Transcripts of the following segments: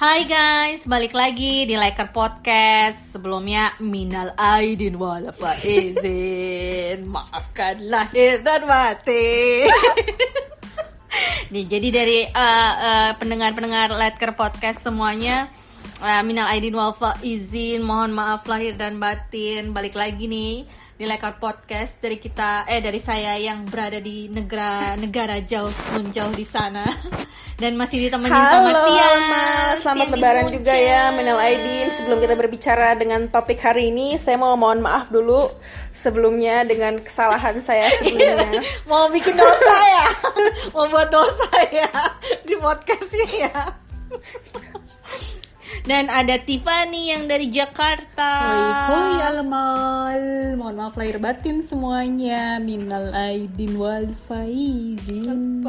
Hai guys, balik lagi di Liker Podcast. Sebelumnya minal aidin wal faizin, maafkan lahir dan mati. Nih, jadi dari uh, uh, pendengar-pendengar Liker Podcast semuanya, uh, minal aidin wal faizin, mohon maaf lahir dan batin. Balik lagi nih di Lekar Podcast dari kita eh dari saya yang berada di negara negara jauh menjauh di sana dan masih ditemani Halo, sama Tia. Mas. Selamat Cindy lebaran juga ya Minal Aidin. Sebelum kita berbicara dengan topik hari ini, saya mau mohon maaf dulu sebelumnya dengan kesalahan saya sebelumnya. mau bikin dosa ya mau buat dosa ya di podcastnya ya dan ada Tiffany yang dari Jakarta Hoi hoi alamal Mohon maaf lahir batin semuanya Minal aidin wal faizin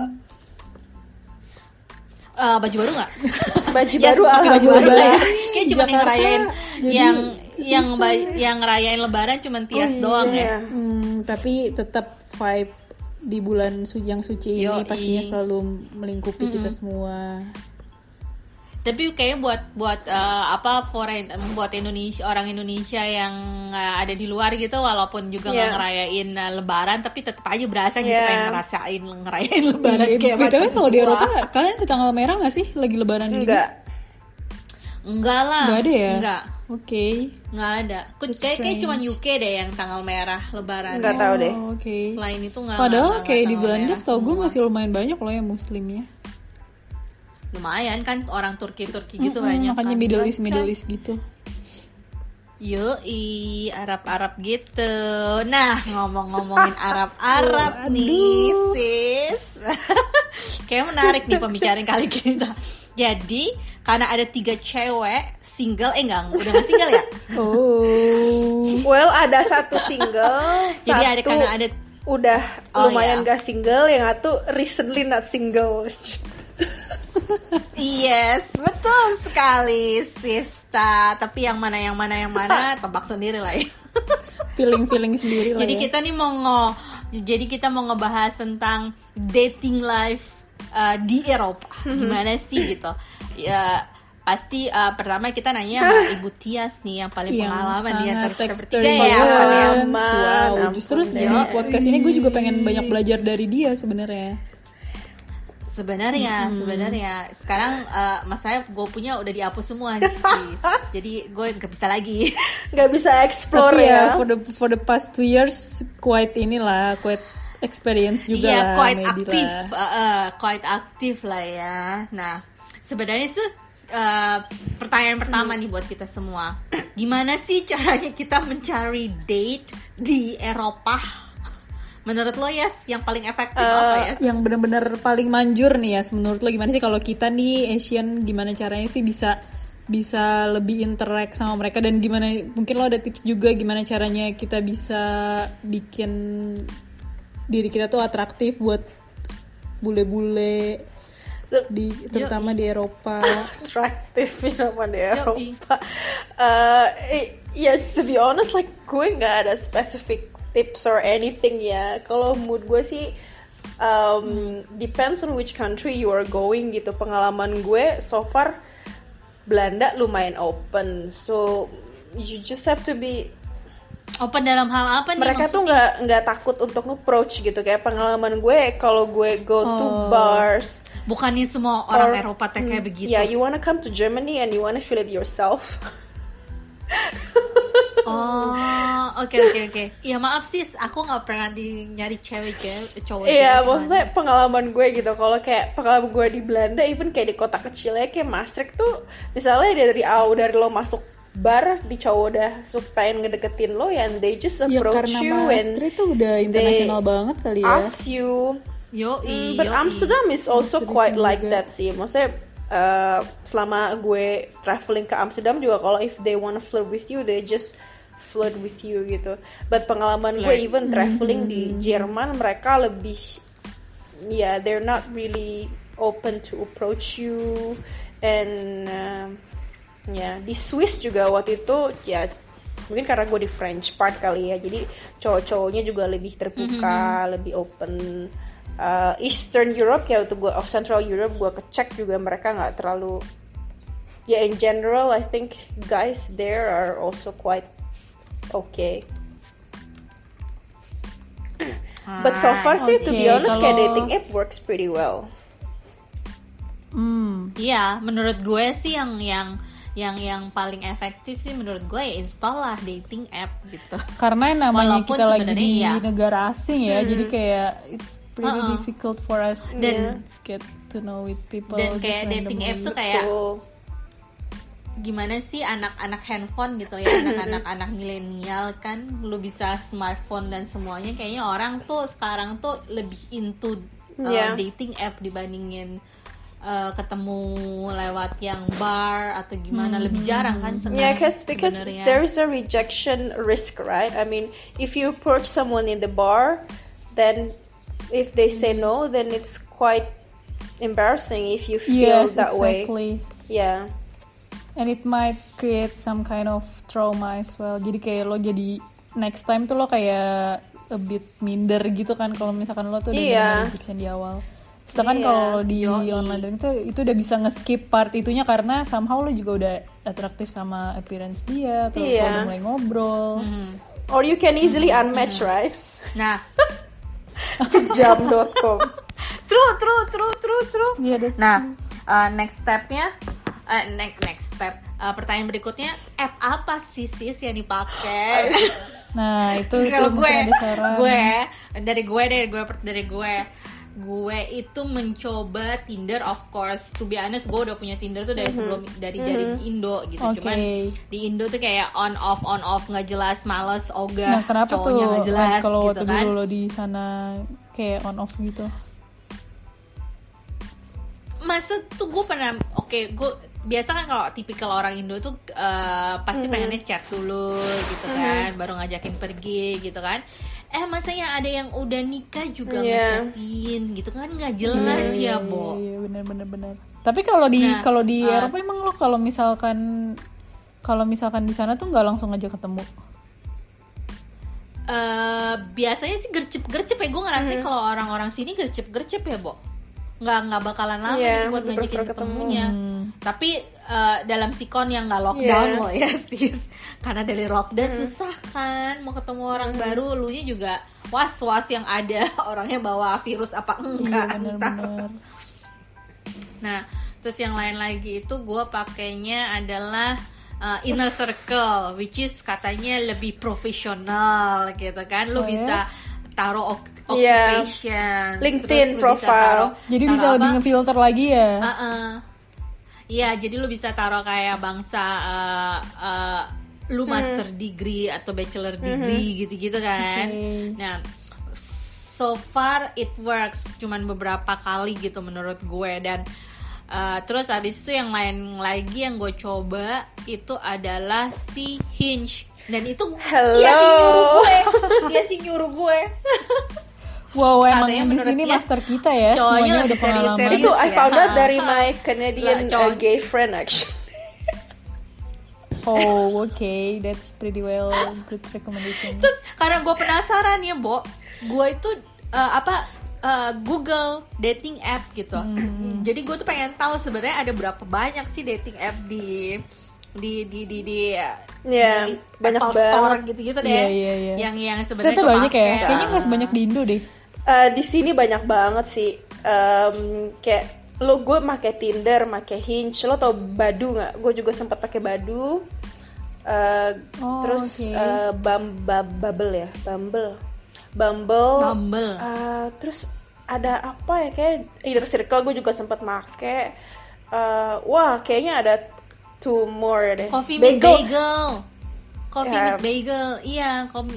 Eh, baju baru nggak Baju Ya, baru pakai baju baru ya. Kayak cuma yang ngerayain jadi yang yang susah ba- ya. yang ngerayain lebaran cuma Tias Oh, doang iya. ya. hmm, Tapi tetap vibe di bulan su yang suci ini pastinya selalu melingkupi kita semua. Tapi kayaknya buat buat eh, apa foreign buat Indonesia orang Indonesia yang eh, ada di luar gitu walaupun juga Iya. ngerayain eh, lebaran tapi tetap aja berasa gitu Iya. kayak ngerasain ngerayain lebaran Iya, kayak macam kalau di. Eropa kalian di tanggal merah nggak sih lagi lebaran gitu? Enggak. Enggak lah. Nggak ada ya? Enggak. Oke. Nggak ada. Kayak kayak cuma UK deh yang tanggal merah lebaran. Enggak tahu deh. Oh, Oke. Selain itu nggak. Padahal kayak di Belanda setahu gue masih lumayan banyak loh yang muslimnya. Lumayan kan orang Turki Turki gitu Mm-mm, banyak. Makanya kan. Middle East. Middle East gitu. Yoi, Arab-Arab gitu. Nah, ngomong-ngomongin Arab-Arab nih, sis. Kayak menarik nih pembicaraan kali kita. Jadi, karena ada tiga cewek single, eh enggak, udah gak single ya? Oh. Well, ada satu single, Jadi ada satu karena ada udah Oh, lumayan iya. gak single, yang satu recently not single. Yes, betul sekali, Sista. Tapi yang mana yang mana yang mana tebak sendiri lah ya. Feeling-feeling sendiri lah Jadi ya. kita nih mau ngo jadi kita mau ngebahas tentang dating life uh, di Eropa. Gimana sih gitu. Ya pasti uh, pertama kita nanya sama Ibu Tias nih yang paling yang pengalaman di antara sangat kita bertiga ya. Experience. Aman, Wow, justru di podcast ini gue juga pengen banyak belajar dari dia sebenarnya. Sebenarnya, sebenarnya sekarang uh, mas saya gue punya udah dihapus semua nih, sis. Jadi gue nggak bisa lagi. Gak bisa explore Tapi ya. ya, for the for the past two years quite inilah, quite experience juga Iya, lah, quite aktif, lah. uh, uh, quite aktif lah ya. Nah, sebenarnya itu uh, pertanyaan pertama nih buat kita semua. Gimana sih caranya kita mencari date di Eropa? Menurut lo Yes, yang paling efektif apa Yes? Yang benar-benar paling manjur nih ya, menurut lo gimana sih kalau kita nih Asian gimana caranya sih bisa bisa lebih interact sama mereka dan gimana mungkin lo ada tips juga gimana caranya kita bisa bikin diri kita tuh atraktif buat bule-bule di terutama di Eropa. attractive minuman di Yoi. Eropa. Uh, eh, ya to be honest like gue nggak ada specific tips or anything ya. Kalau mood gue sih um, depends on which country you are going gitu. Pengalaman gue so far Belanda lumayan open. So you just have to be Open dalam hal apa nih mereka tuh maksudnya? nggak nggak takut untuk approach gitu kayak pengalaman gue kalau gue go to Oh. bars Bukannya semua orang or- Eropa teh kayak Hmm, begitu. Yeah, you wanna come to Germany and you wanna feel it yourself. Oh, oke oke oke. Ya maaf sis, aku nggak pernah di nyari cewek cewek cowok. Iya, cewek maksudnya pengalaman gue gitu. Kalau kayak pengalaman gue di Belanda, even kayak di kota kecilnya kayak Maastricht tuh, misalnya dari awal dari lo masuk bar, di cowok udah suka pengen ngedeketin lo, and they just ya approach karena you and Maastricht tuh udah internasional banget kali ya. ask you. Yo, Hmm, but Amsterdam is also Maastricht quite juga. like that sih. Maksudnya uh, selama gue traveling ke Amsterdam juga kalau if they wanna flirt with you, they just flirt with you gitu. But pengalaman gue Flirt. even traveling di Jerman mereka lebih yeah, they're not really open to approach you and um, ya di Swiss juga waktu itu ya mungkin karena gue di French part kali ya jadi cowok-cowoknya juga lebih terbuka lebih open Uh, Eastern Europe ya waktu gue oh, Central Europe gue kecek juga mereka nggak terlalu yeah, in general, I think guys there are also quite okay. But so far sih, to be Okay, honest, kayak dating app works pretty well. Hmm. Iya, menurut gue sih yang yang yang yang paling efektif sih menurut gue ya install lah dating app gitu. Karena yang namanya Walaupun kita lagi di iya. negara asing ya, jadi kayak it's pretty Uh-uh. difficult for us to Dan- get to know with people. Dan kayak dating app tuh kayak gimana sih anak-anak handphone gitu ya anak-anak anak milenial kan lu bisa smartphone dan semuanya kayaknya orang tuh sekarang tuh lebih into uh, Yeah. dating app dibandingin uh, ketemu lewat yang bar atau gimana lebih jarang kan sekarang Yeah, cause, because sebenarnya. there is a rejection risk, right? I mean, if you approach someone in the bar, then if they say no, then it's quite embarrassing if you feel Yes, that way. exactly. Yeah. And it might create some kind of trauma as well. Jadi kayak lo jadi next time tuh lo kayak a bit minder gitu kan kalau misalkan lo tuh udah rejection di awal. Sedangkan Iya. kalau di Yoi. online dating itu itu udah bisa nge-skip part itunya karena somehow lo juga udah atraktif sama appearance dia atau Iya. kalau udah mulai ngobrol. Hmm. Or you can easily unmatch, right? nah Jam.com. true true true true true that's Nah, uh, next stepnya, uh, next next step, uh, pertanyaan berikutnya, app apa sih sis yang dipakai? Nah, itu itu Kalau gue, gue dari gue deh, gue dari gue, gue itu mencoba Tinder of course. To be honest, gue udah punya Tinder tuh dari sebelum dari dari Indo gitu. Oke. Cuman di Indo tuh kayak on off on off nggak jelas, males, ogah, Nah, kenapa tuh cowoknya nggak jelas kalau gitu waktu kan. dulu lo di sana kayak on off gitu? masa tuh gue pernah oke gue biasa kan kalau tipikal orang Indo tuh eh, pasti pengennya chat dulu gitu kan baru ngajakin pergi gitu kan eh masanya ada yang udah nikah juga Iya. ngechatin gitu kan nggak jelas ya bo Iya, benar benar benar. Tapi kalau di Nah, kalau di uh, Eropa emang lo kalau misalkan kalau misalkan di sana tuh nggak langsung aja ketemu. Eh, biasanya sih gercep gercep ya gue ngerasain Hmm. kalau orang-orang sini gercep gercep ya bo nggak nggak bakalan lama Iya, gitu buat ngajakin ketemu. ketemunya Hmm. tapi eh, dalam sikon yang nggak lockdown Iya. loh ya sis karena dari lockdown Hmm. susah kan mau ketemu orang baru lu nya juga was was yang ada orangnya bawa virus apa Iya enggak benar entar. benar. Nah, terus yang lain lagi itu gue pakainya adalah uh, inner circle, which is katanya lebih profesional gitu kan. Lu Oh, ya? bisa taruh ok- Iya. occupation, LinkedIn terus lu bisa profile. taruh- Jadi taruh bisa apa? lebih ngefilter lagi ya. Uh-uh. Iya, jadi lu bisa taruh kayak bangsa uh, uh, lu master degree atau bachelor degree gitu-gitu kan. Oke. Nah, so far it works cuman beberapa kali gitu menurut gue dan uh, terus abis itu yang lain lagi yang gue coba itu adalah si Hinge dan itu Hello. dia sih nyuruh gue dia sih nyuruh gue Wow, emang Katanya di sini dia, master kita ya, cowoknya lebih udah pengalaman. serius-serius. Itu I ya. found out dari ha. my Canadian uh, gay friend actually. Oh, okay, that's pretty well good recommendation. terus karena gue penasaran ya Bo gue itu uh, apa uh, Google dating app gitu jadi gue tuh pengen tahu sebenarnya ada berapa banyak sih dating app di di di di di, Iya, di banyak Apple Store banget. gitu-gitu deh Iya, iya, iya. yang yang sebenarnya banyak ya. Kayaknya nggak sebanyak di Indo deh. Eh, di sini banyak banget sih. Em, kayak lo gue pakai Tinder, pakai Hinge, lo tau Badu nggak? Gue juga sempat pakai Badu. Eh, Oh, terus oke. eh, Bum- Bum- Bumble ya, Bumble, Bumble. Bumble. Eh, terus ada apa ya kayak Inner Circle gue juga sempat make. Eh, wah kayaknya ada two more deh. Coffee Bagel. Bagel. Coffee Ya. Meet Bagel. Iya,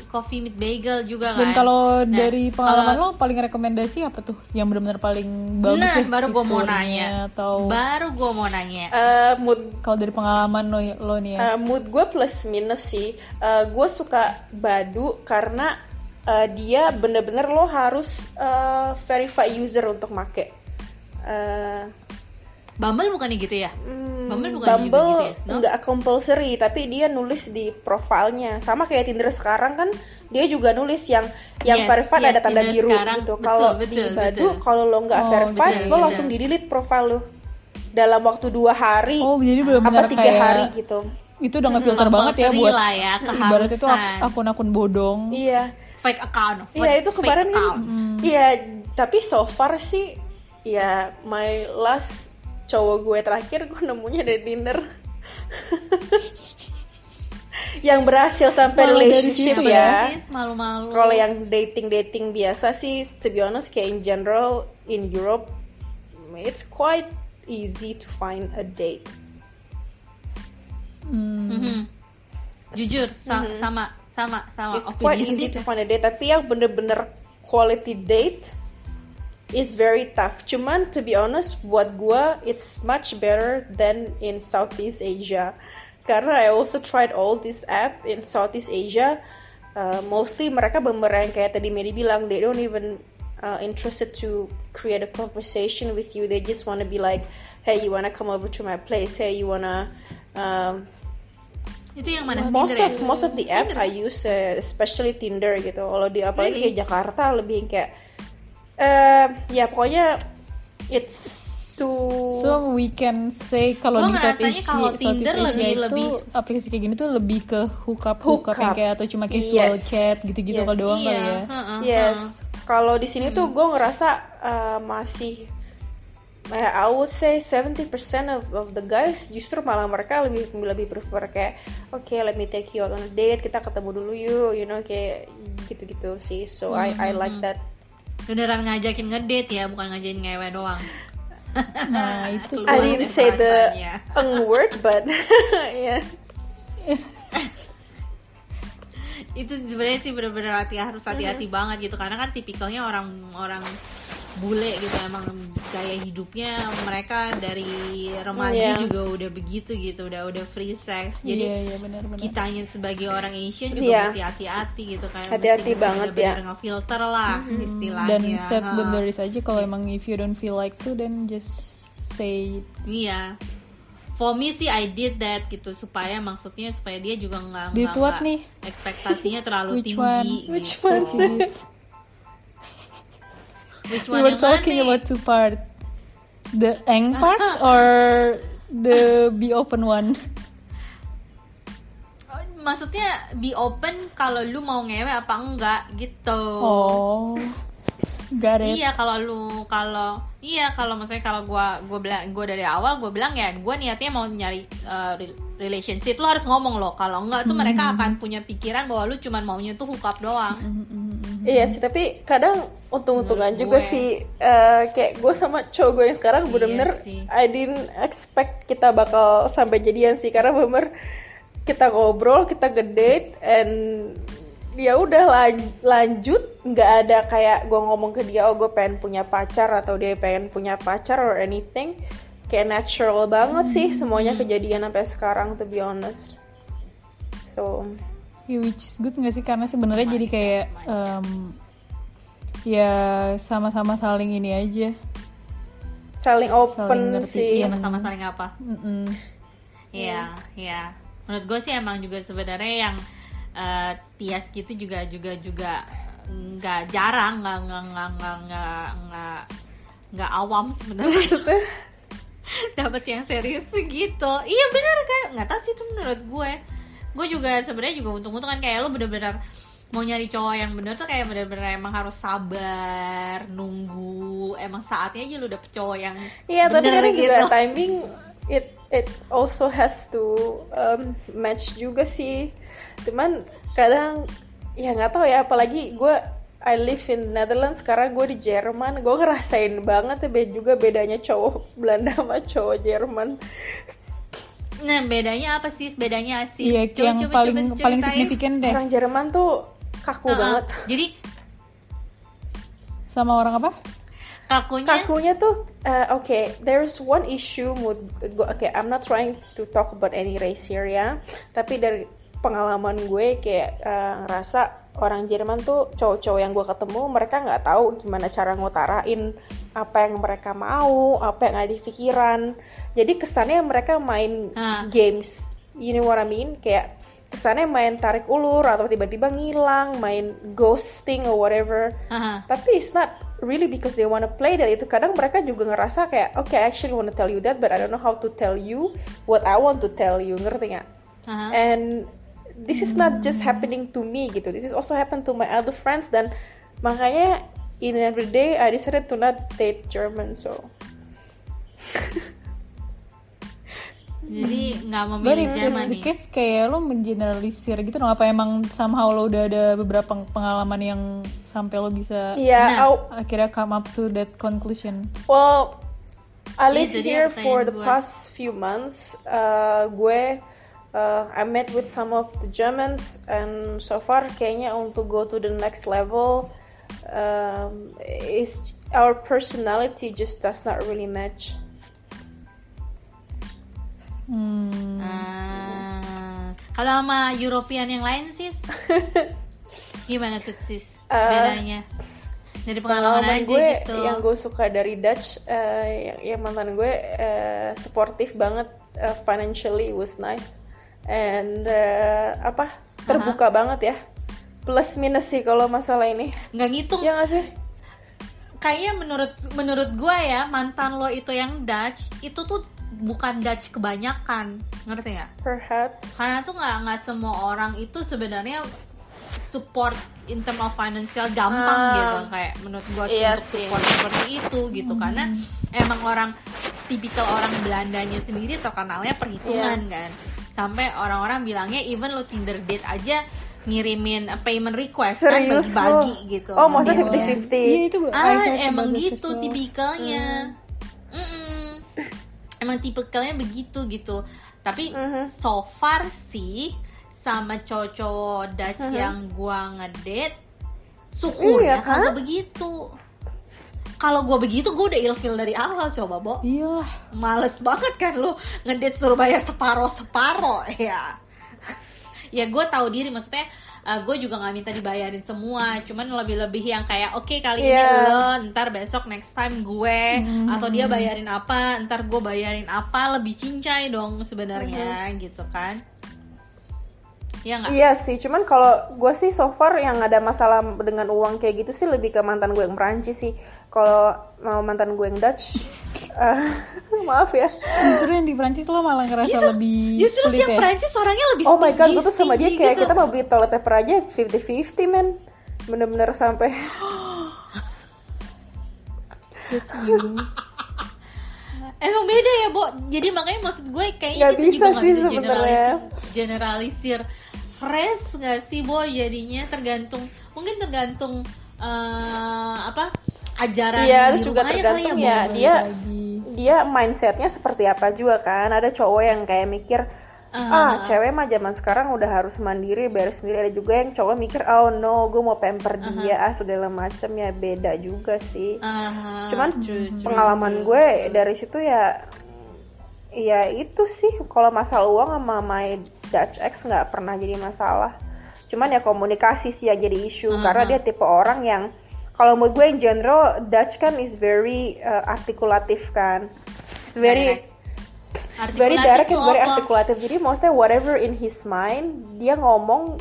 Coffee Meet Bagel juga kan. Dan kalau Nah, dari pengalaman kalau- lo paling rekomendasi apa tuh? Yang benar-benar paling bagus Nah, deh baru gue mau nanya. Atau Baru gue mau nanya. Eh, mood kalau dari pengalaman lo, lo nih ya? Uh, mood gue plus minus sih. Uh, gue suka Badu karena uh, dia bener-bener lo harus uh, verify user untuk make. Uh, Bumble bukannya gitu ya? hmm, Bumble bukan Bumble juga gitu ya? No? nggak compulsory tapi dia nulis di profilnya. Sama kayak Tinder sekarang kan dia juga nulis yang yang Yes, verified yes, ada tanda Tinder biru sekarang, gitu. Kalau di Badu kalau lo nggak Oh, verified betul, lo betul. langsung di delete profile lo. Dalam waktu dua hari Oh, jadi apa benar-benar tiga kayak hari gitu. itu udah ngefilter banget ya buat lah ya, ibarat itu akun-akun bodong. iya. Fake account iya fake- itu fake kemarin kan iya tapi so far sih ya my last cowok gue terakhir gue nemunya dari Tinder. Yang berhasil sampai dari relationship situ ya. malu-malu. Kalau yang dating dating biasa sih, to be honest, kayak in general in Europe, it's quite easy to find a date. Mhm. jujur sa- sama sama sama It's quite easy to find a date, tapi yang bener-bener quality date is very tough. Cuman to be honest, buat gua it's much better than in Southeast Asia. Karena I also tried all this app in Southeast Asia. Uh, mostly mereka bener yang kayak tadi Mary bilang, they don't even uh, interested to create a conversation with you. They just wanna be like, hey, you wanna come over to my place? Hey, you wanna um, itu yang mana most Tinder of ya? most of the app I use uh, especially Tinder gitu kalau di apalagi Really? kayak Jakarta lebih kayak eh ya pokoknya it's too So we can say kalau di Southeast kalau Asia, Tinder Southeast Asia lebih- itu lebih- aplikasi kayak gini tuh lebih ke hookup hookup, yang Hookup. kayak atau cuma casual Yes. chat gitu-gitu Yes. kalau doang kali iya ya. heeh, yes heeh. kalau di sini tuh gue ngerasa uh, masih eh, I would say 70% of, of the guys justru malah mereka lebih lebih prefer kayak oke let me take you out on a date kita ketemu dulu yuk you know kayak gitu-gitu sih so I I like that beneran ngajakin ngedate ya bukan ngajakin ngewe doang. Nah itu I didn't say the eng word but yeah. Itu sebenarnya sih bener-bener hati harus hati-hati banget gitu. Karena kan tipikalnya orang-orang bule gitu emang gaya hidupnya mereka dari remaja Iya. juga udah begitu gitu udah udah free sex jadi Iya iya benar-benar. kitanya sebagai orang Asian juga Iya. mesti hati-hati gitu kan Hati-hati banget ya. ngefilter lah istilahnya Dan set Ha. boundaries aja kalau emang if you don't feel like to then just say iya for me sih I did that gitu supaya maksudnya supaya dia juga nggak nggak- ekspektasinya terlalu Which tinggi one? Which gitu. one? Which We one were yang talking mana? about two part. The eng part or the be open one? Oh, maksudnya be open kalau lu mau ngewe apa enggak gitu Oh. Got it. Iya kalau lu kalau iya kalau maksudnya kalau gua gua bilang gua dari awal gua bilang ya gua niatnya mau nyari uh, re- relationship lu harus ngomong loh kalau enggak tuh mereka akan punya pikiran bahwa lu cuman maunya tuh hook up doang. Iya sih, tapi kadang untung-untungan juga gue. sih eh, kayak gue sama cowok gue yang sekarang Iya bener-bener sih. I didn't expect kita bakal sampai jadian sih karena bener kita ngobrol, kita ngedate and ya udah lan- lanjut nggak ada kayak gue ngomong ke dia oh gue pengen punya pacar atau dia pengen punya pacar or anything kayak natural banget sih Hmm. semuanya kejadian sampai sekarang to be honest so Ya, which is good gak sih karena sebenarnya jadi kayak em, ya sama-sama saling ini aja. saling open Saling sih Iya sama saling apa? Mm-mm. Iya, iya. Menurut gue sih emang juga sebenarnya yang eh, Tias gitu juga juga juga nggak jarang nggak nggak nggak nggak nggak nggak nggak awam sebenarnya dapat yang serius gitu iya benar kan nggak tahu sih itu menurut gue gue juga sebenarnya juga untung-untung kan kayak lo bener-bener mau nyari cowok yang bener tuh kayak bener-bener emang harus sabar nunggu emang saatnya aja lo dapet cowok yang Iya, tapi kadang gitu. juga timing it it also has to um, match juga sih. Cuman kadang ya nggak tahu ya apalagi gue I live in Netherlands sekarang gue di Jerman gue ngerasain banget ya juga bedanya cowok Belanda sama cowok Jerman Nah bedanya apa sih? Bedanya sih. Iya, yang paling paling signifikan deh orang Jerman tuh kaku banget Jadi sama orang apa? kakunya. kakunya tuh uh, oke there's one issue mood oke I'm not trying to talk about any race here ya tapi dari pengalaman gue kayak uh, ngerasa orang Jerman tuh cowok-cowok yang gue ketemu mereka nggak tahu gimana cara ngutarain apa yang mereka mau apa yang ada di pikiran jadi kesannya mereka main Ah. games you know what I mean kayak kesannya main tarik ulur atau tiba-tiba ngilang main ghosting or whatever. Aha. tapi it's not really because they wanna play that. Itu kadang mereka juga ngerasa kayak okay I actually wanna tell you that but I don't know how to tell you what I want to tell you. Ngerti nggak? Aha. and this is not just happening to me gitu. This is also happen to my other friends dan makanya in every day I decided to not date German so Jadi nggak But memilih it's Jerman the nih. case kayak lo mengeneralisir gitu dong apa emang somehow lo udah ada beberapa pengalaman yang sampai lo bisa yeah Nah. Akhirnya come up to that conclusion. Well, I Iya, live jadi here for the gue- past few months. Uh, gue, uh, I met with some of the Germans, and so far kayaknya untuk go to the next level, um, is our personality just does not really match. Hmm. Ah, kalau sama European yang lain sis, gimana tuh sis Eh, bedanya? Dari pengalaman, aja gue gitu. yang gue suka dari Dutch, uh, yang, yang mantan gue uh, sportif banget, uh, financially was nice, and uh, apa terbuka banget ya. Plus minus sih kalau masalah ini. nggak ngitung. Ya nggak sih? Kayaknya menurut menurut gue ya mantan lo itu yang Dutch itu tuh bukan Dutch kebanyakan, ngerti nggak? Perhaps. Karena tuh nggak nggak semua orang itu sebenarnya support in term of financial gampang Ah. gitu kayak menurut gue Iya untuk sih. support seperti itu gitu karena emang orang tipikal orang Belandanya sendiri terkenalnya perhitungan Iya. kan sampai orang-orang bilangnya even lo Tinder date aja ngirimin payment request Serius kan bagi-bagi lo? gitu Oh, maksudnya Iya. 50-50. Iya itu I Ah, emang gitu tipikalnya. Mm-mm. Emang tipikalnya begitu gitu. Tapi Mhm. so far sih sama cowok-cowok Dutch yang gua ngedate syukurnya Iya, kan? kagak begitu. Kalau gua begitu gua udah ilfil dari awal coba, Bo. Iya. Males banget kan lu ngedate suruh bayar separo-separo ya. ya gue tahu diri maksudnya gue juga nggak minta dibayarin semua. Cuman lebih-lebih yang kayak oke kali ini Iya. lo ntar besok next time gue atau dia bayarin apa ntar gue bayarin apa lebih cincai dong sebenarnya gitu kan. Ya nggak? Iya sih, cuman kalau gue sih so far yang ada masalah dengan uang kayak gitu sih lebih ke mantan gue yang Perancis sih. Kalau mau mantan gue yang Dutch, eh, maaf ya. Justru yang di Prancis lo malah ngerasa lebih justru sih yang ya. Perancis orangnya lebih Oh my god, stingy, gue tuh sama dia stingy kayak gitu. kita mau beli toilet paper aja 50-50 men. Bener-bener sampai That's you. Emang beda ya, Bo. Jadi makanya maksud gue kayaknya Nggak kita bisa juga nggak sih bisa generalisir, generalisir res nggak sih, Bo? Jadinya tergantung, mungkin tergantung eh, apa ajaran Iya, di terus juga rumahnya kali tergantung Bo. ya dia lagi. dia mindsetnya seperti apa juga kan. Ada cowok yang kayak mikir ah cewek mah zaman sekarang udah harus mandiri bayar sendiri ada juga yang cowok mikir oh no gue mau pamper dia ah segala macam ya beda juga sih Aha, cuman true, true, pengalaman true, gue true. dari situ ya ya itu sih kalau masalah uang sama my Dutch ex nggak pernah jadi masalah cuman ya komunikasi sih yang jadi isu karena dia tipe orang yang kalau menurut gue in general Dutch kan is very uh, artikulatif kan very Direct. very Artikulatif direct and very artikulatif jadi maksudnya whatever in his mind dia ngomong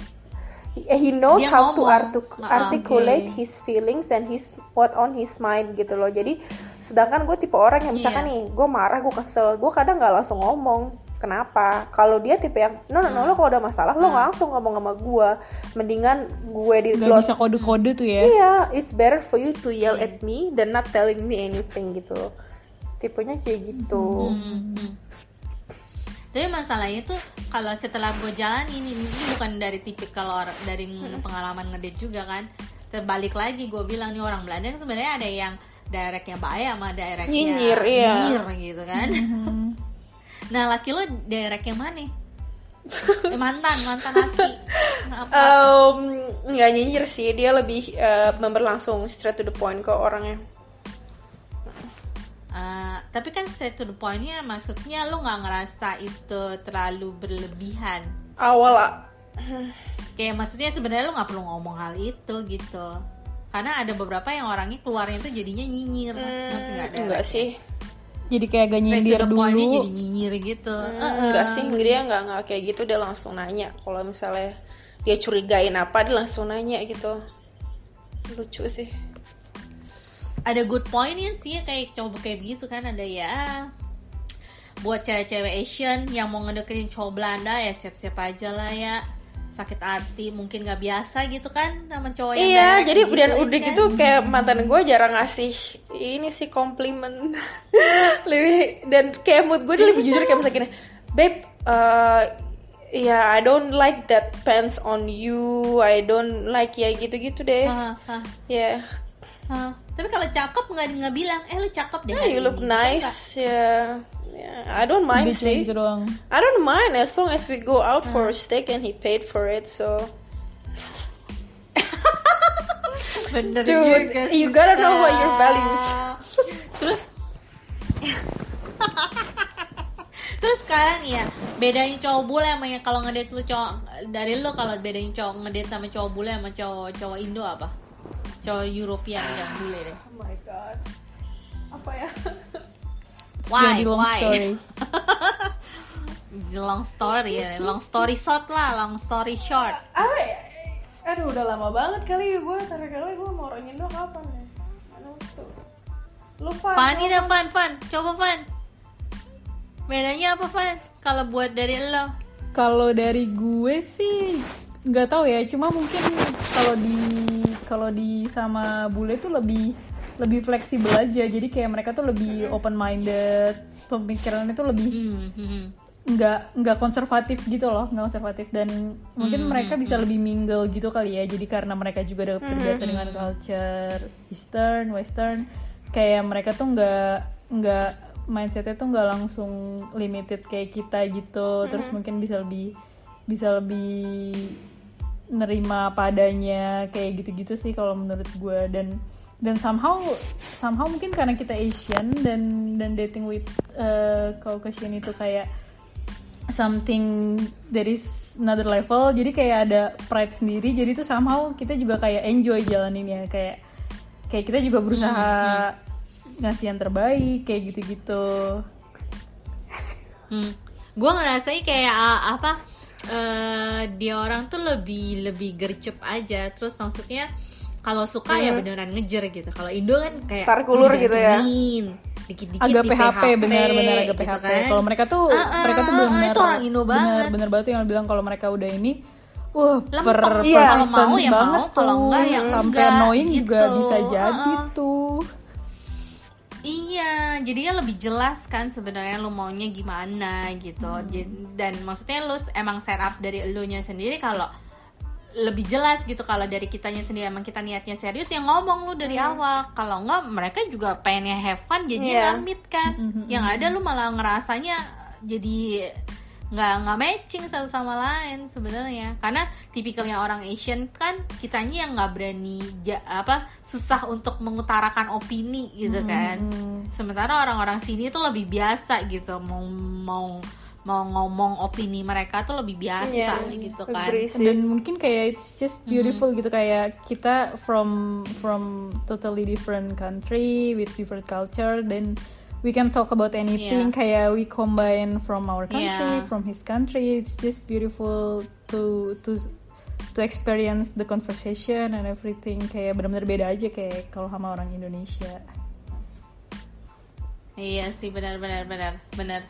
he, he knows Dia how to ngomong. artic- Ah, articulate oke. his feelings and his what on his mind gitu loh jadi sedangkan gue tipe orang yang misalkan Iya. nih gue marah gue kesel gue kadang nggak langsung ngomong kenapa kalau dia tipe yang no no no lo kalau ada masalah lo nggak langsung ngomong sama gue mendingan gue di Gak bisa kode-kode tuh ya. Iya, it's better for you to yell at me than not telling me anything gitu. Tipenya kayak gitu. Hmm, hmm. Tapi masalahnya tuh kalau setelah gue jalan ini, ini bukan dari tipikal orang dari pengalaman ngedate juga kan. Terbalik lagi gue bilang nih orang Belanda sebenarnya ada yang directnya baik sama directnya Nyinyir, iya. nyinyir gitu kan. nah laki lo direct yang mana? Eh, mantan mantan laki. Apa? Um, nggak nyinyir sih, dia lebih uh, memberlangsung straight to the point kok orangnya. Uh, tapi kan straight to the pointnya maksudnya lo nggak ngerasa itu terlalu berlebihan. Awal ah, kayak maksudnya sebenarnya lu nggak perlu ngomong hal itu gitu karena ada beberapa yang orangnya keluarnya tuh jadinya nyinyir Hmm, enggak sih. Jadi kayak gak nyindir dulu. jadi nyinyir gitu Hmm, enggak sih, dia nggak nggak kayak gitu dia langsung nanya. Kalau misalnya dia curigain apa dia langsung nanya gitu. Lucu sih. ada good pointnya sih kayak coba kayak begitu kan ada ya buat cewek-cewek Asian yang mau ngedeketin cowok Belanda ya siap-siap aja lah ya sakit hati mungkin nggak biasa gitu kan sama cowok yang Iya, direct jadi gitu dan kan. udah gitu kayak mantan gue jarang ngasih ini sih komplimen lebih dan kayak mood gue lebih jujur kayak misalnya gini, babe, uh, ya I don't like that pants on you, I don't like ya gitu-gitu deh, ya, hah. tapi kalau cakep nggak nggak bilang eh lu cakep deh yeah, you look. Gitu nice, ya, yeah, I don't mind sih, gitu doang. I don't mind as long as we go out for a steak and he paid for it, so. Bener Dude, juga you gotta know what your values. Terus Terus sekarang ya bedain cowok bule sama yang kalau ngedate lu cowok dari lu kalau bedain cowok ngedate sama cowok bule sama cowok cowok Indo apa? Cowok European yang bule deh. Oh my god, apa ya? It's Why? gonna be long Why? story. long story ya, long story short lah, long story short. apa ya? Aduh udah lama banget kali gue terakhir kali gue mau orang Indo kapan ya? Lupa. Fani dah Fan, Fan, coba Fan. Bedanya apa Fan? Kalau buat dari lo? Kalau dari gue sih nggak tahu ya, cuma mungkin kalau di kalau di sama bule tuh lebih lebih fleksibel aja. Jadi kayak mereka tuh lebih open minded, pemikirannya tuh lebih Hmm, hmm, hmm. nggak nggak konservatif gitu loh, nggak konservatif dan mungkin Hmm, mereka bisa lebih mingle gitu kali ya. Jadi karena mereka juga udah terbiasa dengan culture Eastern, Western, kayak mereka tuh nggak nggak mindsetnya tuh nggak langsung limited kayak kita gitu. Terus mungkin bisa lebih bisa lebih nerima padanya kayak gitu-gitu sih kalau menurut gue dan dan somehow somehow mungkin karena kita Asian dan dan dating with uh, Caucasian itu kayak something that is another level jadi kayak ada pride sendiri jadi tuh somehow kita juga kayak enjoy jalaninnya kayak kayak kita juga berusaha ngasih yang terbaik kayak gitu-gitu Hmm. Gue ngerasain kayak uh, apa? eh dia orang tuh lebih lebih gercep aja. Terus maksudnya kalau suka ya beneran ngejer gitu. Kalau Indo kan kayak Tarik ulur gitu ya. Dikit-dikit agak di PHP benar-benar agak gitu PHP. kan. Kalau mereka tuh Ah, ah, mereka tuh ah, benar itu orang Indo banget. Benar banget yang bilang kalau mereka udah ini wah Lempeng. per Iya. Kalau mau ya mau, banget kalau tuh. enggak ya sampai enggak, annoying juga gitu. bisa jadi Ah, ah. tuh. Iya, jadinya lebih jelas kan sebenarnya lu maunya gimana gitu. Hmm. Dan maksudnya lu emang setup dari elunya sendiri kalau lebih jelas gitu kalau dari kitanya sendiri. Emang kita niatnya serius ya ngomong lu dari awal. Kalau enggak mereka juga pengennya have fun jadi Iya. ngamit kan. Mhm, yang ada lu malah ngerasanya jadi nggak nggak matching satu sama lain sebenarnya. Karena tipikalnya orang Asian kan kitanya yang nggak berani ja- apa susah untuk mengutarakan opini gitu kan. sementara orang-orang sini tuh lebih biasa gitu mau mau mau ngomong opini mereka tuh lebih biasa Iya, gitu kan. dan mungkin kayak it's just beautiful gitu kayak kita from from totally different country with different culture then we can talk about anything. Yeah. kayak we combine from our country Yeah. from his country. It's just beautiful to to to experience the conversation and everything. Kayak benar-benar beda aja kayak kalau sama orang Indonesia. Iya sih benar-benar benar benar.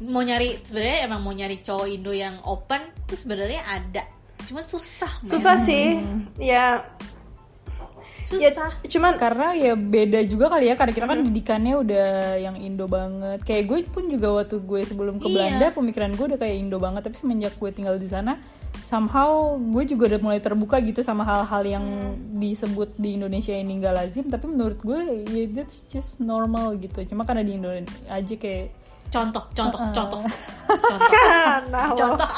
Mau nyari sebenarnya emang mau nyari cowok Indo yang open itu sebenarnya ada. Cuma susah. men. Susah sih, ya. Ya, Susah. cuman karena ya beda juga kali ya karena kita kan didikannya udah yang Indo banget kayak gue pun juga waktu gue sebelum ke Iya. Belanda pemikiran gue udah kayak Indo banget tapi semenjak gue tinggal di sana somehow gue juga udah mulai terbuka gitu sama hal-hal yang disebut di Indonesia ini gak lazim tapi menurut gue ya that's just normal gitu cuma karena di Indonesia aja kayak Contoh, contoh, Uh-uh. contoh. Contoh. nah, Contoh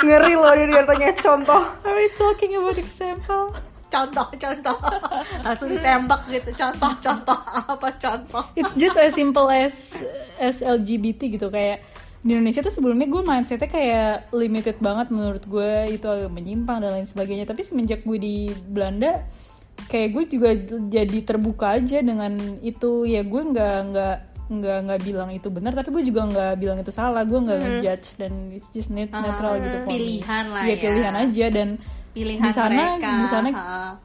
ngeri loh dia dia tanya contoh. are we talking about example contoh, contoh. Langsung ditembak gitu. Contoh, contoh. Apa contoh? it's just as simple as as LGBT gitu kayak di Indonesia tuh sebelumnya gue mindsetnya kayak limited banget menurut gue itu agak menyimpang dan lain sebagainya tapi semenjak gue di Belanda kayak gue juga jadi terbuka aja dengan itu ya gue nggak nggak nggak nggak bilang itu benar tapi gue juga nggak bilang itu salah. Gue nggak ngejudge dan it's just net- natural gitu for me. pilihan lah Iya, ya. pilihan aja dan pilihan di sana mereka. di sana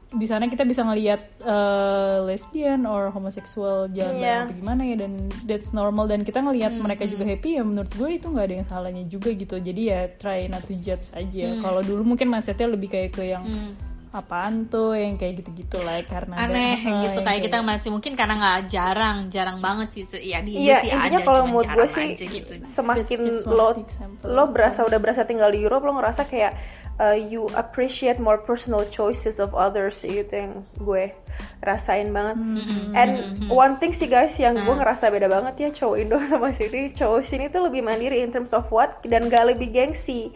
di sana kita bisa ngelihat eh, lesbian or homoseksual jalan apa gimana ya dan that's normal. Dan kita ngelihat mereka juga happy ya menurut gue itu nggak ada yang salahnya juga gitu. Jadi ya try not to judge aja. Kalau dulu mungkin mindsetnya lebih kayak ke yang Hmm. Apaan tuh yang kayak gitu-gitu lah karena ada- aneh eh, gitu yang kayak kita masih mungkin karena nggak jarang jarang banget sih Se- ya di Iya sih intinya ada kalau cuman mood gue sih gitu. semakin lo example. lo berasa udah berasa tinggal di Europe lo ngerasa kayak uh, you appreciate more personal choices of others gitu yang gue rasain banget. Hmm, And one thing sih guys yang gue ngerasa beda banget ya cowok Indo sama sini cowok sini tuh lebih mandiri in terms of what dan gak lebih gengsi.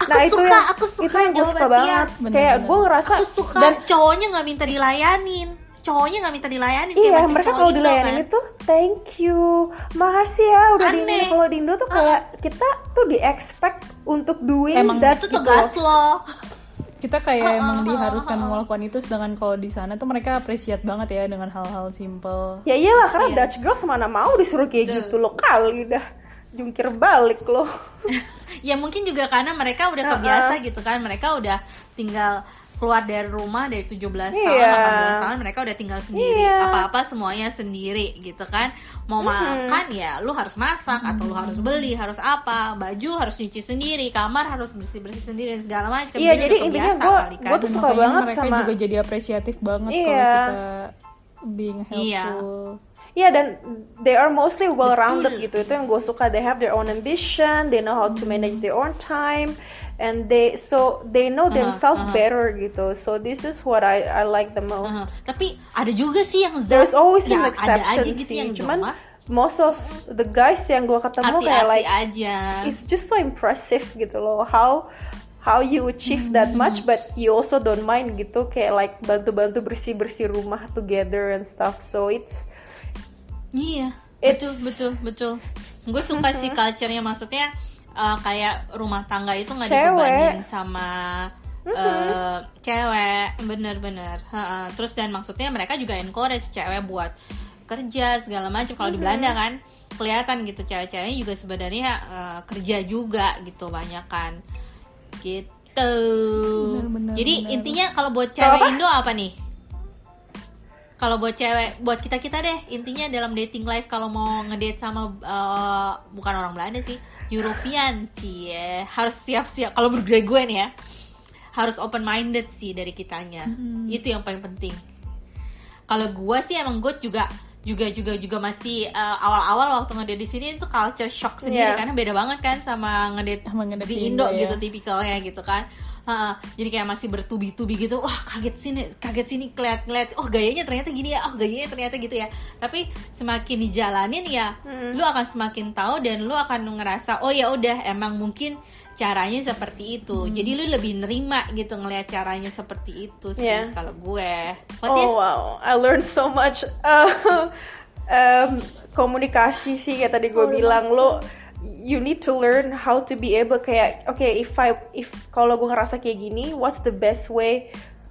Aku nah itu suka, yang aku suka itu yang gue suka banget. Bener, kayak bener. gue ngerasa aku suka dan cowoknya nggak minta dilayanin cowoknya nggak minta dilayanin kayak Iya, mereka kalau dilayanin kan. itu thank you, makasih ya udah di Aneh. Kalau di Indo tuh kayak kita tuh di expect untuk doing Emang that itu gitu. tugas lo kita kayak emang diharuskan melakukan itu sedangkan kalau di sana tuh mereka appreciate banget ya dengan hal-hal simple Ya iyalah karena Yes. Dutch girls mana mau disuruh kayak gitu lo kali dah jungkir balik lo. ya mungkin juga karena mereka udah Uh-uh. kebiasa gitu kan mereka udah tinggal keluar dari rumah dari 17 tahun, Iya. 18 tahun mereka udah tinggal sendiri. Iya. Apa-apa semuanya sendiri gitu kan. Mau makan ya lu harus masak atau lu harus beli, harus apa, baju harus nyuci sendiri, kamar harus bersih-bersih sendiri dan segala macam. Iya, jadi udah intinya gua- kali kan. gua tuh suka makanya banget mereka sama- juga jadi apresiatif banget Iya. kalau kita being Iya. Iya dan they are mostly well rounded Betul. gitu. Itu yang gue suka. They have their own ambition. They know how to manage their own time. And they so they know themselves better gitu. So this is what I I like the most. Uh, tapi ada juga sih yang There's always ya, an ada exception aja gitu sih. yang Cuman Jawa. most of the guys yang gue ketemu kayak hati-hati like aja. it's just so impressive gitu loh. How how you achieve that Hmm. much but you also don't mind gitu kayak like bantu-bantu bersih-bersih rumah together and stuff. So it's Iya, It's- betul betul betul. Gue suka sih culture-nya maksudnya uh, kayak rumah tangga itu nggak dibebanin sama uh, cewek, bener-bener. Ha-ha. Terus dan maksudnya mereka juga encourage cewek buat kerja segala macam. Kalau di Belanda kan kelihatan gitu cewek-ceweknya juga sebenarnya uh, kerja juga gitu banyak kan, gitu. Bener-bener, Jadi bener. intinya kalau buat cewek? Indo apa nih? Kalau buat cewek buat kita kita deh intinya dalam dating life kalau mau ngedate sama uh, bukan orang Belanda sih European cie harus siap-siap. Kalau menurut gue nih ya harus open minded sih dari kitanya. Itu yang paling penting. Kalau gue sih emang gue juga juga juga juga masih uh, awal-awal waktu ngedate di sini itu culture shock sendiri Iya. karena beda banget kan sama ngedate Sama ngedate di Indo Indo, gitu ya. tipikalnya gitu kan Ha, jadi kayak masih bertubi-tubi gitu. Wah kaget sini kaget sini keliat ngeliat oh gayanya ternyata gini ya. Oh gayanya ternyata gitu ya. Tapi semakin dijalanin ya lu akan semakin tahu dan lu akan ngerasa oh ya udah emang mungkin caranya seperti itu. Jadi lu lebih nerima gitu ngelihat caranya seperti itu sih Yeah. kalau gue. What is? Oh wow, I learned so much. Uh, um, komunikasi sih kayak tadi gue bilang. lo you need to learn how to be able kayak okay if I if kalau gue ngerasa kayak gini what's the best way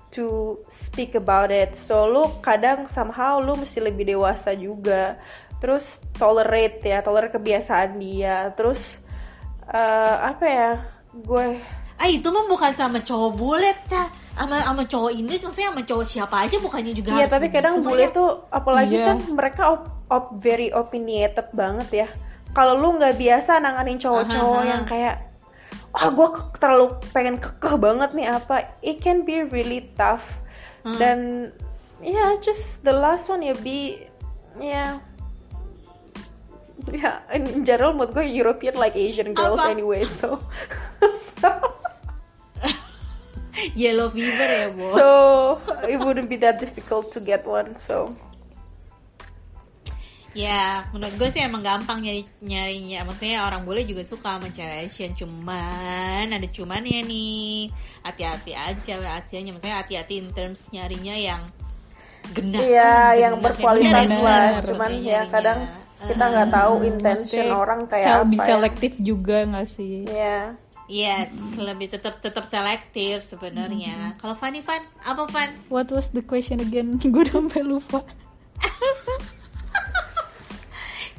to speak about it so lo kadang somehow lo mesti lebih dewasa juga terus tolerate ya tolerate kebiasaan dia terus uh, apa ya gue ah itu mah bukan sama cowok bule Ca. sama sama cowok Indo maksudnya sama cowok siapa aja bukannya juga Iya tapi kadang begitu, bule Mas. tuh apalagi Iya. kan mereka op, op- very opinionated banget ya. Kalau lu nggak biasa nanganin cowok-cowok yang kayak ah gue terlalu pengen kekeh banget nih apa, it can be really tough. Hmm. Dan ya just the last one ya be ya ya in general mood gue European like Asian girls Apa? anyway so so yellow fever ya bu so it wouldn't be that difficult to get one so Ya, menurut gue sih emang gampang nyari nyarinya. Maksudnya orang bule juga suka sama cewek Asian, cuman ada cumannya nih. Hati-hati aja cewek Asianya. Maksudnya hati-hati in terms nyarinya yang genah. Iya, Oh, yang berkualitas benar, lah. Cuman ya nyarinya. kadang kita nggak tahu intention Maksudnya orang kayak sel- apa. be ya. selektif juga nggak sih Iya. Yes, lebih tetap tetap selektif sebenarnya. Kalau Fanny Fan, apa Fan? what was the question again gue udah sampai lupa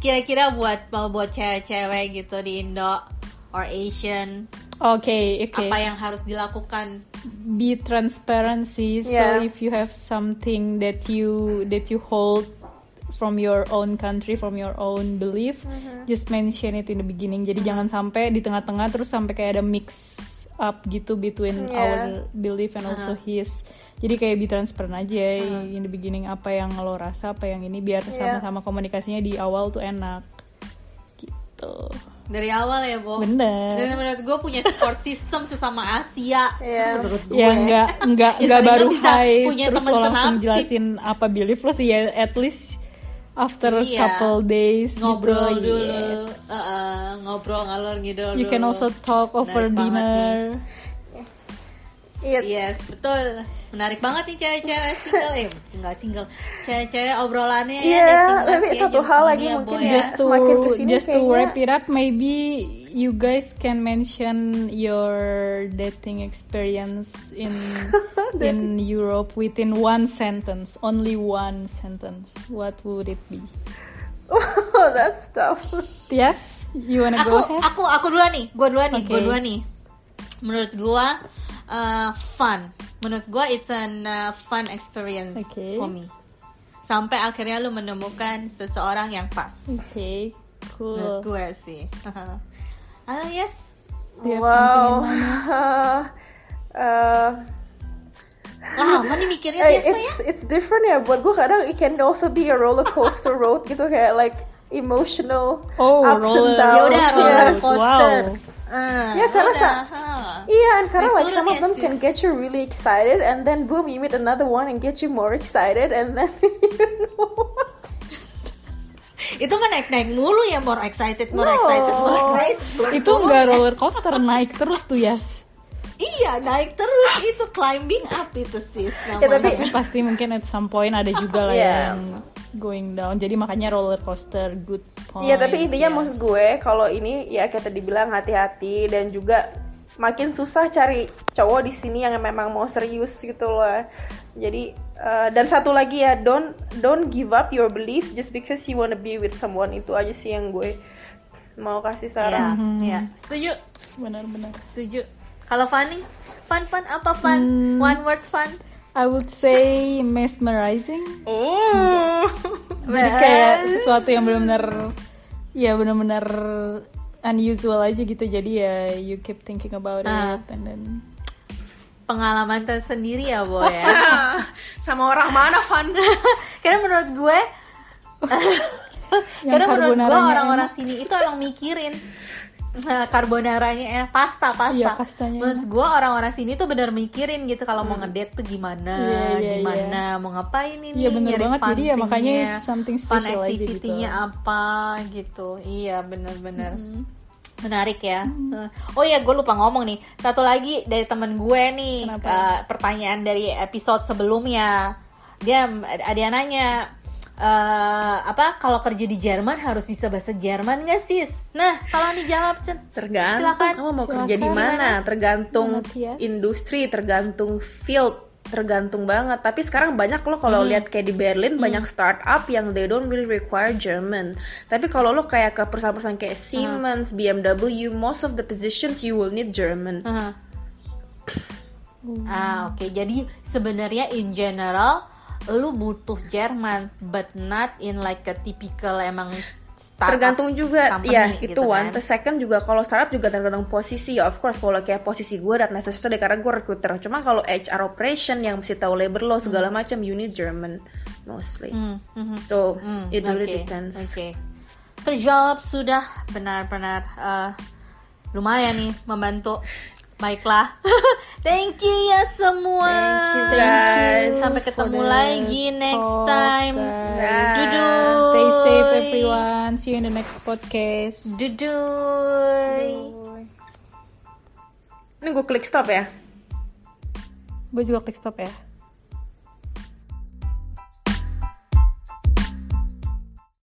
Kira-kira buat mau buat cewek-cewek gitu di Indo or Asian Oke, oke. apa yang harus dilakukan Be transparency. So Yeah. if you have something that you that you hold from your own country, from your own belief, Mm-hmm. just mention it in the beginning. Jadi jangan sampai di tengah-tengah terus sampai kayak ada mix up gitu between Yeah. our belief and also his. Jadi kayak be transparent aja in the beginning apa yang lo rasa, apa yang ini biar Yeah. sama-sama komunikasinya di awal tuh enak. Gitu. dari awal ya Bo Bener. dan menurut gue punya support system sesama Asia Iya. menurut gue ya enggak enggak Ya, enggak paling baru nggak bisa hai punya terus lo langsung jelasin apa belief lo sih ya at least after Iya. couple days ngobrol gitu, dulu yes. Uh, uh, ngobrol ngalor ngidol you can also talk over Menarik dinner Iya. Yes, betul. Menarik banget nih cewek-cewek single. Eh, enggak single. Cewek-cewek obrolannya Iya, ya dating tapi life ya, satu hal lagi ya, mungkin ya. just to semakin ke sini just to kayaknya- wrap it up maybe you guys can mention your dating experience in in Europe within one sentence only one sentence what would it be Oh, that's tough. yes you wanna Aku go ahead aku aku duluan nih. Gua duluan nih, Oke. gua duluan nih. Menurut gua uh, fun. Menurut gua it's an uh, fun experience Oke. for me. Sampai akhirnya lu menemukan seseorang yang pas. okay cool Menurut gue sih. Halo, yes. Do you have wow. something in mind? Uh, Lama nih mikirnya eh, Tias ya. it's it's different ya. Buat gue kadang it can also be a roller coaster road gitu kayak like emotional Oh, ups and downs. Ya udah roller Yeah. coaster. Wow. Eh, Ya, karena udah, sa- ha. Iya, and karena like some of them can get you really excited, and then boom, you meet another one and get you more excited, and then you know. Itu mah naik-naik mulu ya, more excited, more No. excited, more excited. itu enggak roller coaster naik terus tuh ya Iya, naik terus itu climbing up itu sis Ya, namanya. tapi- tapi pasti mungkin at some point ada juga lah Yeah. yang going down jadi makanya roller coaster good point Iya, tapi intinya yes. maksud gue kalau ini ya kayak tadi bilang hati-hati dan juga makin susah cari cowok di sini yang memang mau serius gitu loh. Jadi uh, dan satu lagi ya, don't don't give up your belief just because you wanna be with someone itu aja sih yang gue mau kasih Iya, saran. iya. Setuju, benar-benar setuju. Kalau Fanny, fun fun apa fun? Hmm. One word fun. I would say mesmerizing Oh. jadi kayak sesuatu yang benar-benar ya benar-benar unusual aja gitu jadi ya you keep thinking about Ah. it and then pengalaman tersendiri ya, Boy ya. Sama orang mana, Van? Karena menurut gue Karena menurut gue orang-orang sini itu emang mikirin carbonaranya enak, pasta pasta. Iya, pastanya menurut gue orang-orang sini tuh bener mikirin gitu kalau mau ngedate tuh gimana, Iya, iya, gimana, mau ngapain ini, Iya, bener nyari banget. fun Jadi ya makanya something fun special aja gitu. activity-nya apa gitu. Iya bener-bener. Menarik ya. Oh iya, gue lupa ngomong nih. Satu lagi dari temen gue nih, Kenapa? eh, pertanyaan dari episode sebelumnya. Dia ada yang nanya, eh, apa kalau kerja di Jerman harus bisa bahasa Jerman nggak sis? Nah, kalau dijawab Cen. Tergantung Silakan. kamu mau kerja di mana, tergantung Matias. industri, tergantung field, tergantung banget. Tapi sekarang banyak lo kalau lihat kayak di Berlin banyak startup yang they don't really require German. Tapi kalau lo kayak ke perusahaan-perusahaan kayak Siemens, BMW, most of the positions you will need German. Aha. Ah, oke. Jadi sebenarnya in general lu butuh Jerman, but not in like a typical emang startup tergantung juga company ya itu gitu one kan. the second juga kalau startup juga tergantung posisi ya of course kalau kayak posisi gue dan necessary karena gue recruiter cuma kalau HR operation yang mesti tahu labor law segala macam you need German mostly Hmm, mhm. so Hmm, it really oke, depends Oke. Terjawab sudah benar-benar eh, lumayan nih membantu. Baiklah. Thank you ya semua. Thank you, guys. Sampai ketemu lagi next talk, time. guys. Duduy. Stay safe everyone. See you in the next podcast. Duduy. ini gue klik stop ya Gue juga klik stop ya.